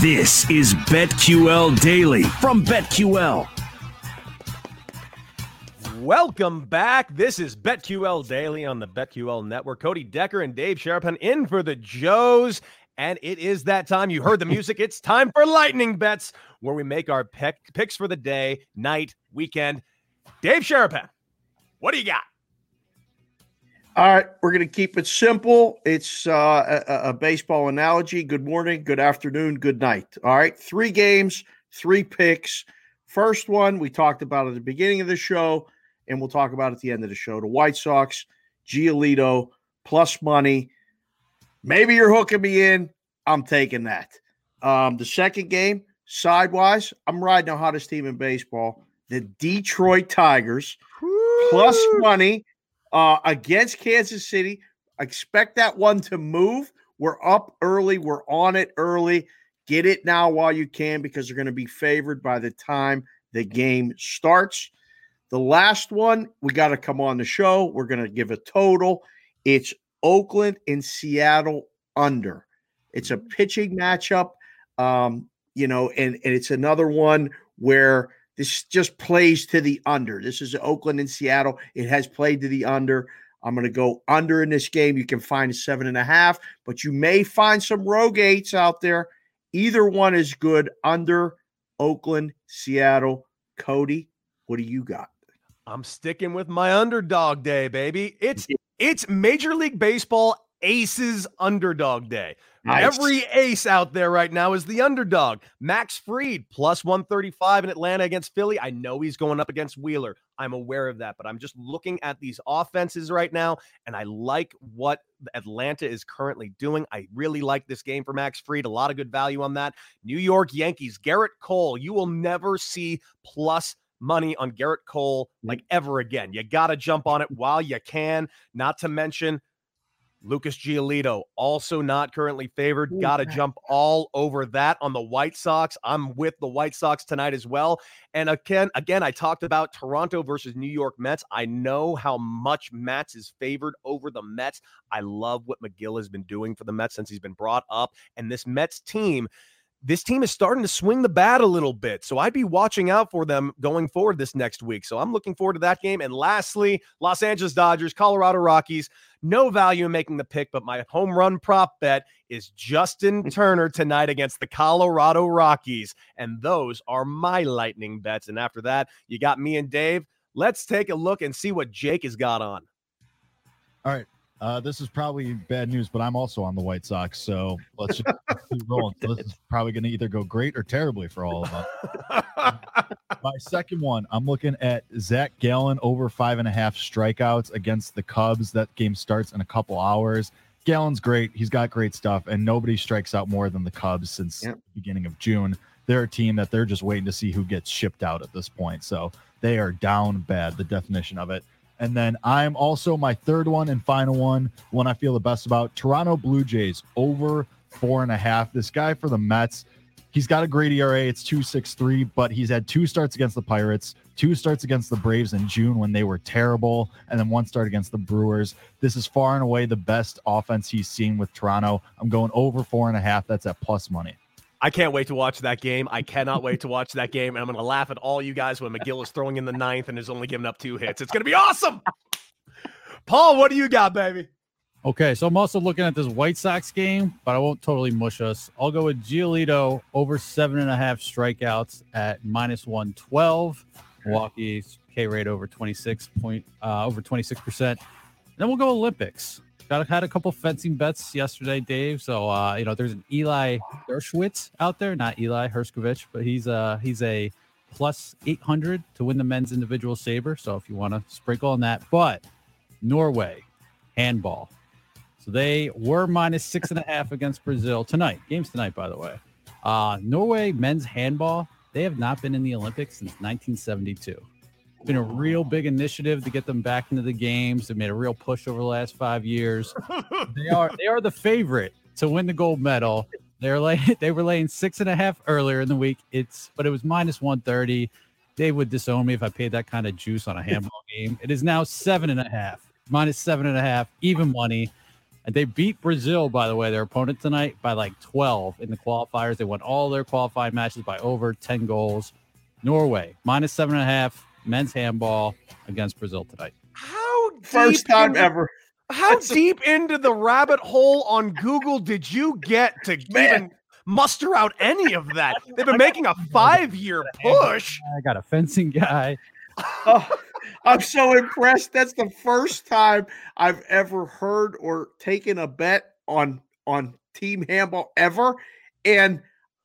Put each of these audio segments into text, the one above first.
This is BetQL Daily from BetQL. Welcome back. This is BetQL Daily on the BetQL Network. Cody Decker and Dave Sharapan in for the Joes. And it is that time. You heard the music. it's time for lightning bets, where we make our pick, picks for the day, night, weekend. Dave Sharapan, what do you got? All right, we're going to keep it simple. It's uh, a, a, baseball analogy. Good morning, good afternoon, good night. All right, three games, three picks. First one we talked about at the beginning of the show, and we'll talk about at the end of the show. The White Sox, Giolito, plus money. Maybe you're hooking me in. I'm taking that. Um, the second game, sidewise, I'm riding the hottest team in baseball, the Detroit Tigers, plus money uh, against Kansas City. Expect that one to move. We're up early. We're on it early. Get it now while you can because they're going to be favored by the time the game starts. The last one, we got to come on the show. We're going to give a total. It's Oakland and Seattle under. It's a pitching matchup, um, you know, and, and it's another one where this just plays to the under. This is Oakland and Seattle. It has played to the under. I'm going to go under in this game. You can find seven and a half, but you may find some rogue eights out there. Either one is good. Under Oakland, Seattle. Cody, what do you got? I'm sticking with my underdog day, baby. It's it's Major League Baseball Aces Underdog Day. Nice. Every ace out there right now is the underdog. Max Fried plus 135 in Atlanta against Philly. I know he's going up against Wheeler. I'm aware of that, but I'm just looking at these offenses right now, and I like what Atlanta is currently doing. I really like this game for Max Fried. A lot of good value on that. New York Yankees, Gerrit Cole. You will never see plus money on Gerrit Cole like mm. ever again. You got to jump on it while you can, not to mention Lucas Giolito, also not currently favored. Got to jump all over that on the White Sox. I'm with the White Sox tonight as well. And again, again, I talked about Toronto versus New York Mets. I know how much Mets is favored over the Mets. I love what Megill has been doing for the Mets since he's been brought up. And this Mets team this team is starting to swing the bat a little bit. So I'd be watching out for them going forward this next week. So I'm looking forward to that game. And lastly, Los Angeles Dodgers, Colorado Rockies. No value in making the pick, but my home run prop bet is Justin mm. Turner tonight against the Colorado Rockies. And those are my lightning bets. And after that, you got me and Dave. Let's take a look and see what Jake has got on. All right. Uh, this is probably bad news, but I'm also on the White Sox, so let's just keep rolling. So this is probably going to either go great or terribly for all of us. My second one, I'm looking at Zach Gallen over five and a half strikeouts against the Cubs. That game starts in a couple hours. Gallen's great. He's got great stuff, and nobody strikes out more than the Cubs since yep. the beginning of June. They're a team that they're just waiting to see who gets shipped out at this point. So they are down bad, the definition of it. And then I'm also my third one and final one, one I feel the best about Toronto Blue Jays over four and a half. This guy for the Mets, he's got a great ERA. It's 263, but he's had two starts against the Pirates, two starts against the Braves in June when they were terrible, and then one start against the Brewers. This is far and away the best offense he's seen with Toronto. I'm going over four and a half. That's at plus money. I can't wait to watch that game. I cannot wait to watch that game. And I'm going to laugh at all you guys when Megill is throwing in the ninth and is only giving up two hits. It's going to be awesome. Paul, what do you got, baby? Okay, so I'm also looking at this White Sox game, but I won't totally mush us. I'll go with Giolito over seven and a half strikeouts at minus 112. Milwaukee's K rate over 26 point uh, over 26 percent. Then we'll go Olympics. Got had a couple fencing bets yesterday, Dave. So uh, you know, there's an Eli Dershowitz out there, not Eli Hershkovich, but he's uh he's a plus 800 to win the men's individual saber. So if you want to sprinkle on that, but Norway handball. So they were minus six and a half against Brazil tonight. Games tonight, by the way. Uh, Norway men's handball, they have not been in the Olympics since 1972. It's been a real big initiative to get them back into the games. They made a real push over the last five years. they are they are the favorite to win the gold medal. They're like they were laying six and a half earlier in the week. It's but it was minus 130. They would disown me if I paid that kind of juice on a handball game. It is now seven and a half, minus seven and a half, even money. And they beat Brazil, by the way, their opponent tonight by like 12 in the qualifiers. They won all their qualifying matches by over 10 goals. Norway, minus seven and a half, men's handball against Brazil tonight. How First deep time into- ever. How deep into the rabbit hole on Google did you get to even muster out any of that? They've been making a five-year push. I got a fencing guy. Oh, I'm so impressed. That's the first time I've ever heard or taken a bet on on team handball ever, and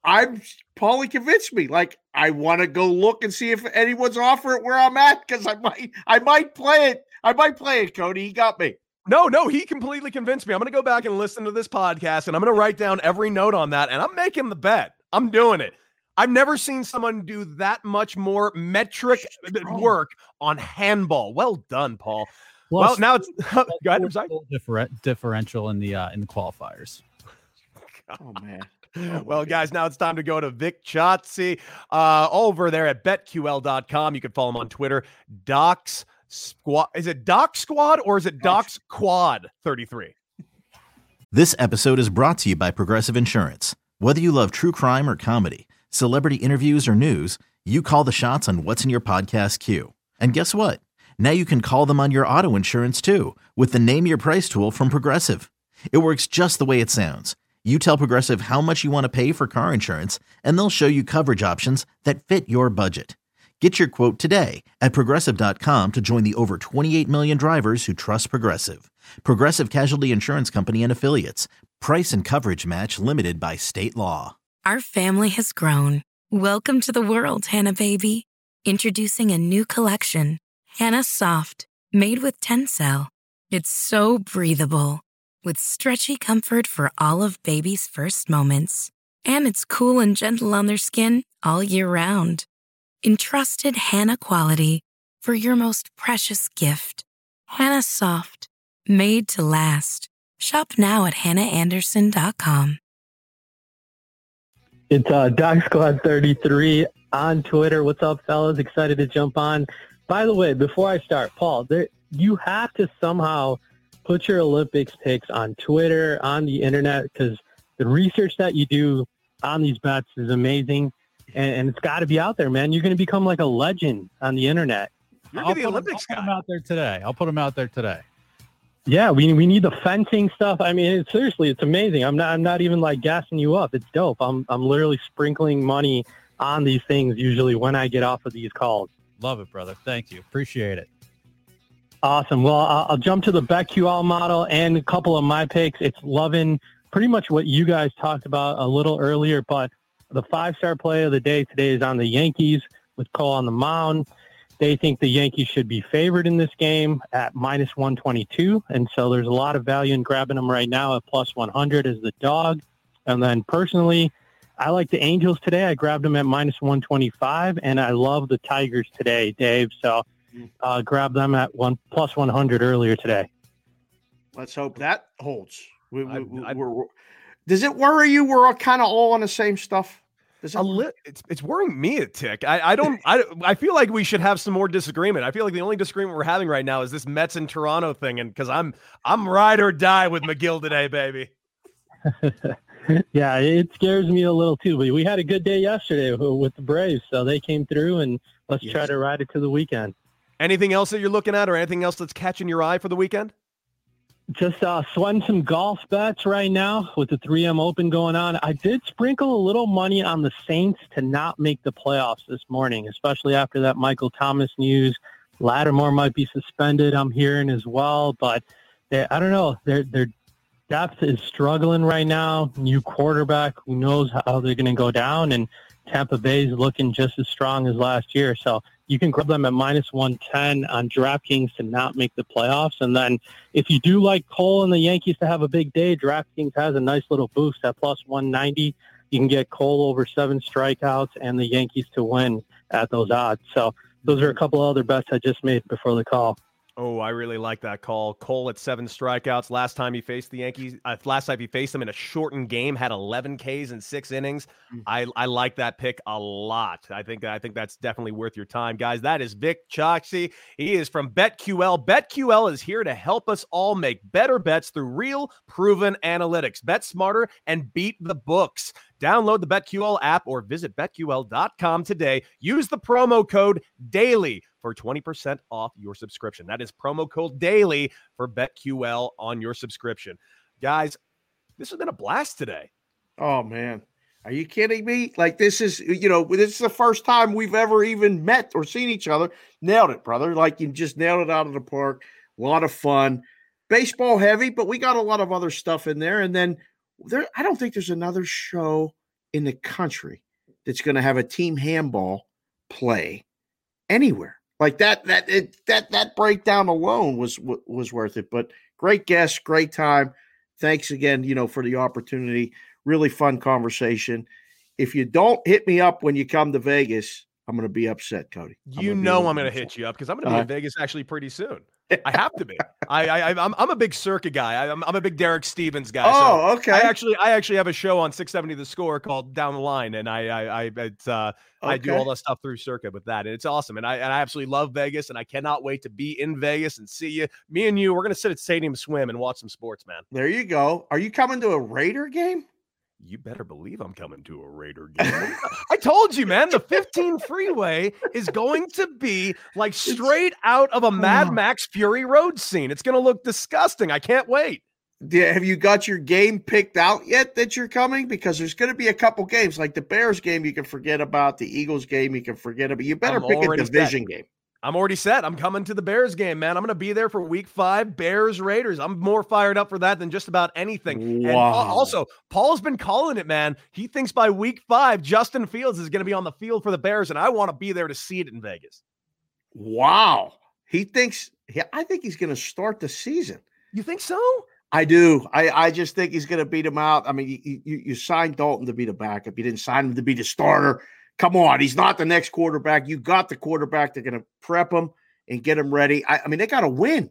I'm Paulie convinced me. Like I want to go look and see if anyone's offering it where I'm at because I might I might play it. I might play it, Cody. He got me. No, no, he completely convinced me. I'm going to go back and listen to this podcast and I'm going to write down every note on that and I'm making the bet. I'm doing it. I've never seen someone do that much more metric work on handball. Well done, Paul. well, now it's go ahead. I'm sorry. differential in the uh, in the qualifiers. Oh man. Well, guys, now it's time to go to Vic Choksi uh, over there at betql.com. You can follow him on Twitter. Docs Squad. Is it Doc Squad or is it Docs Quad 33? This episode is brought to you by Progressive Insurance. Whether you love true crime or comedy, celebrity interviews or news, you call the shots on what's in your podcast queue. And guess what? Now you can call them on your auto insurance too with the Name Your Price tool from Progressive. It works just the way it sounds. You tell Progressive how much you want to pay for car insurance, and they'll show you coverage options that fit your budget. Get your quote today at progressive.com to join the over 28 million drivers who trust Progressive. Progressive Casualty Insurance Company and Affiliates. Price and coverage match limited by state law. Our family has grown. Welcome to the world, Hanna baby. Introducing a new collection, Hanna Soft, made with Tencel. It's so breathable, with stretchy comfort for all of baby's first moments. And it's cool and gentle on their skin all year round. Entrusted Hanna quality for your most precious gift. Hanna Soft, made to last. Shop now at hannaandersson.com. It's uh, Doc Squad 33 on Twitter. What's up, fellas? Excited to jump on. By the way, before I start, Paul, there, you have to somehow put your Olympics picks on Twitter, on the internet, because the research that you do on these bets is amazing, and, and it's got to be out there, man. You're going to become like a legend on the internet. You're I'll the put 'em- Olympics I'll put 'em guy. out there today. I'll put them out there today. Yeah, we we need the fencing stuff. I mean, it, seriously, it's amazing. I'm not I'm not even like gassing you up. It's dope. I'm I'm literally sprinkling money on these things usually when I get off of these calls. Love it, brother. Thank you. Appreciate it. Awesome. Well, I'll, jump to the BetQL model and a couple of my picks. It's loving pretty much what you guys talked about a little earlier, but the five-star play of the day today is on the Yankees with Cole on the mound. They think the Yankees should be favored in this game at minus 122, and so there's a lot of value in grabbing them right now at plus 100 as the dog. And then personally, I like the Angels today. I grabbed them at minus 125, and I love the Tigers today, Dave. So uh, grab them at one plus 100 earlier today. Let's hope that holds. We, we, I- I- we're- we're- does it worry you? We're kind of all on the same stuff. Does it A lit, it's it's worrying me a tick. I, I don't I I feel like we should have some more disagreement. I feel like the only disagreement we're having right now is this Mets and Toronto thing, and because I'm I'm ride or die with Megill today, baby. yeah, it scares me a little too. But we had a good day yesterday with the Braves, so they came through, and let's try to ride it to the weekend. Anything else that you're looking at, or anything else that's catching your eye for the weekend? Just uh, sweating some golf bets right now with the 3M Open going on. I did sprinkle a little money on the Saints to not make the playoffs this morning, especially after that Michael Thomas news. Lattimore might be suspended, I'm hearing as well. But they, I don't know. Their their depth is struggling right now. New quarterback, who knows how they're going to go down. And Tampa Bay is looking just as strong as last year. So you can grab them at minus 110 on DraftKings to not make the playoffs. And then if you do like Cole and the Yankees to have a big day, DraftKings has a nice little boost at plus 190. You can get Cole over seven strikeouts and the Yankees to win at those odds. So those are a couple other bets I just made before the call. Oh, I really like that call. Cole at seven strikeouts. Last time he faced the Yankees, uh, last time he faced them in a shortened game, had 11 Ks in six innings. Mm. I, I like that pick a lot. I think I think that's definitely worth your time, guys. That is Vic Choksi. He is from BetQL. BetQL is here to help us all make better bets through real, proven analytics. Bet smarter and beat the books. Download the BetQL app or visit betql.com today. Use the promo code DAILY for 20% off your subscription. That is promo code DAILY for BetQL on your subscription. Guys, this has been a blast today. Oh, man. Are you kidding me? Like, this is, you know, this is the first time we've ever even met or seen each other. Nailed it, brother. Like, you just nailed it out of the park. A lot of fun. Baseball heavy, but we got a lot of other stuff in there. And then there, I don't think there's another show in the country that's going to have a team handball play anywhere. Like that, that it, that that breakdown alone was was worth it. But great guest, great time. Thanks again, you know, for the opportunity. Really fun conversation. If you don't hit me up when you come to Vegas, I'm going to be upset, Cody. I'm you know I'm going to hit you up because I'm going to be uh, in Vegas actually pretty soon. I have to be. I, I I'm I'm a big Circa guy. I, am I'm a big Derek Stevens guy. Oh, so okay. I actually I actually have a show on 670 The Score called Down the Line, and I I I it's uh okay. I do all the stuff through Circa with that, and it's awesome. And I and I absolutely love Vegas, and I cannot wait to be in Vegas and see you. Me and you, we're gonna sit at Stadium Swim and watch some sports, man. There you go. Are you coming to a Raider game? You better believe I'm coming to a Raider game. I told you, man, the 15 freeway is going to be like straight out of a Mad oh. Max Fury Road scene. It's going to look disgusting. I can't wait. Yeah, have you got your game picked out yet that you're coming? Because there's going to be a couple games, like the Bears game, you can forget about. The Eagles game, you can forget about. You better I'm pick a division set. game. I'm already set. I'm coming to the Bears game, man. I'm going to be there for week five, Bears Raiders. I'm more fired up for that than just about anything. Wow. And also, Paul's been calling it, man. He thinks by week five, Justin Fields is going to be on the field for the Bears, and I want to be there to see it in Vegas. Wow. He thinks, yeah, I think he's going to start the season. You think so? I do. I, I just think he's going to beat him out. I mean, you, you, you signed Dalton to be the backup. You didn't sign him to be the starter. Come on, he's not the next quarterback. You got the quarterback. They're going to prep him and get him ready. I, I mean, they got to win.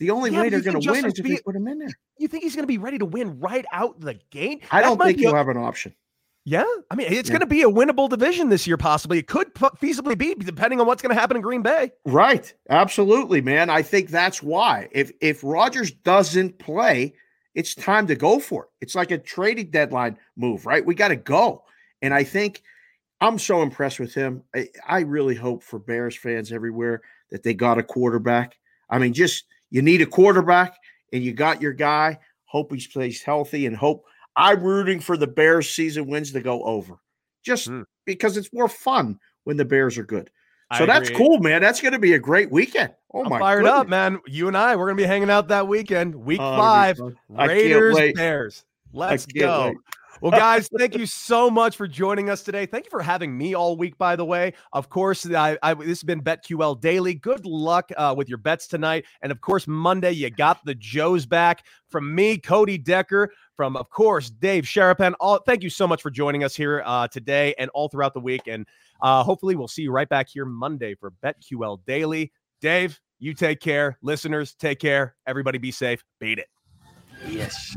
The only yeah, way they're going to win is if they put him in there. You think he's going to be ready to win right out the gate? I don't think you'll a, have an option. Yeah, I mean, it's yeah. going to be a winnable division this year. Possibly, it could feasibly be, depending on what's going to happen in Green Bay. Right, absolutely, man. I think that's why. If if Rodgers doesn't play, it's time to go for it. It's like a trading deadline move, right? We got to go, and I think I'm so impressed with him. I, I, really hope for Bears fans everywhere that they got a quarterback. I mean, just you need a quarterback and you got your guy. Hope he stays healthy and hope I'm rooting for the Bears season wins to go over just mm. because it's more fun when the Bears are good. So that's cool, man. That's going to be a great weekend. Oh I'm my fired goodness. up, man. You and I, we're going to be hanging out that weekend. Week five. Raiders, Bears. Let's go. Wait. Well, guys, thank you so much for joining us today. Thank you for having me all week, by the way. Of course, I, I, this has been BetQL Daily. Good luck uh, with your bets tonight. And of course, Monday, you got the Joes back. From me, Cody Decker, from, of course, Dave Sharapan. All, thank you so much for joining us here uh, today and all throughout the week. And uh, hopefully, we'll see you right back here Monday for BetQL Daily. Dave, you take care. Listeners, take care. Everybody be safe. Beat it. Yes.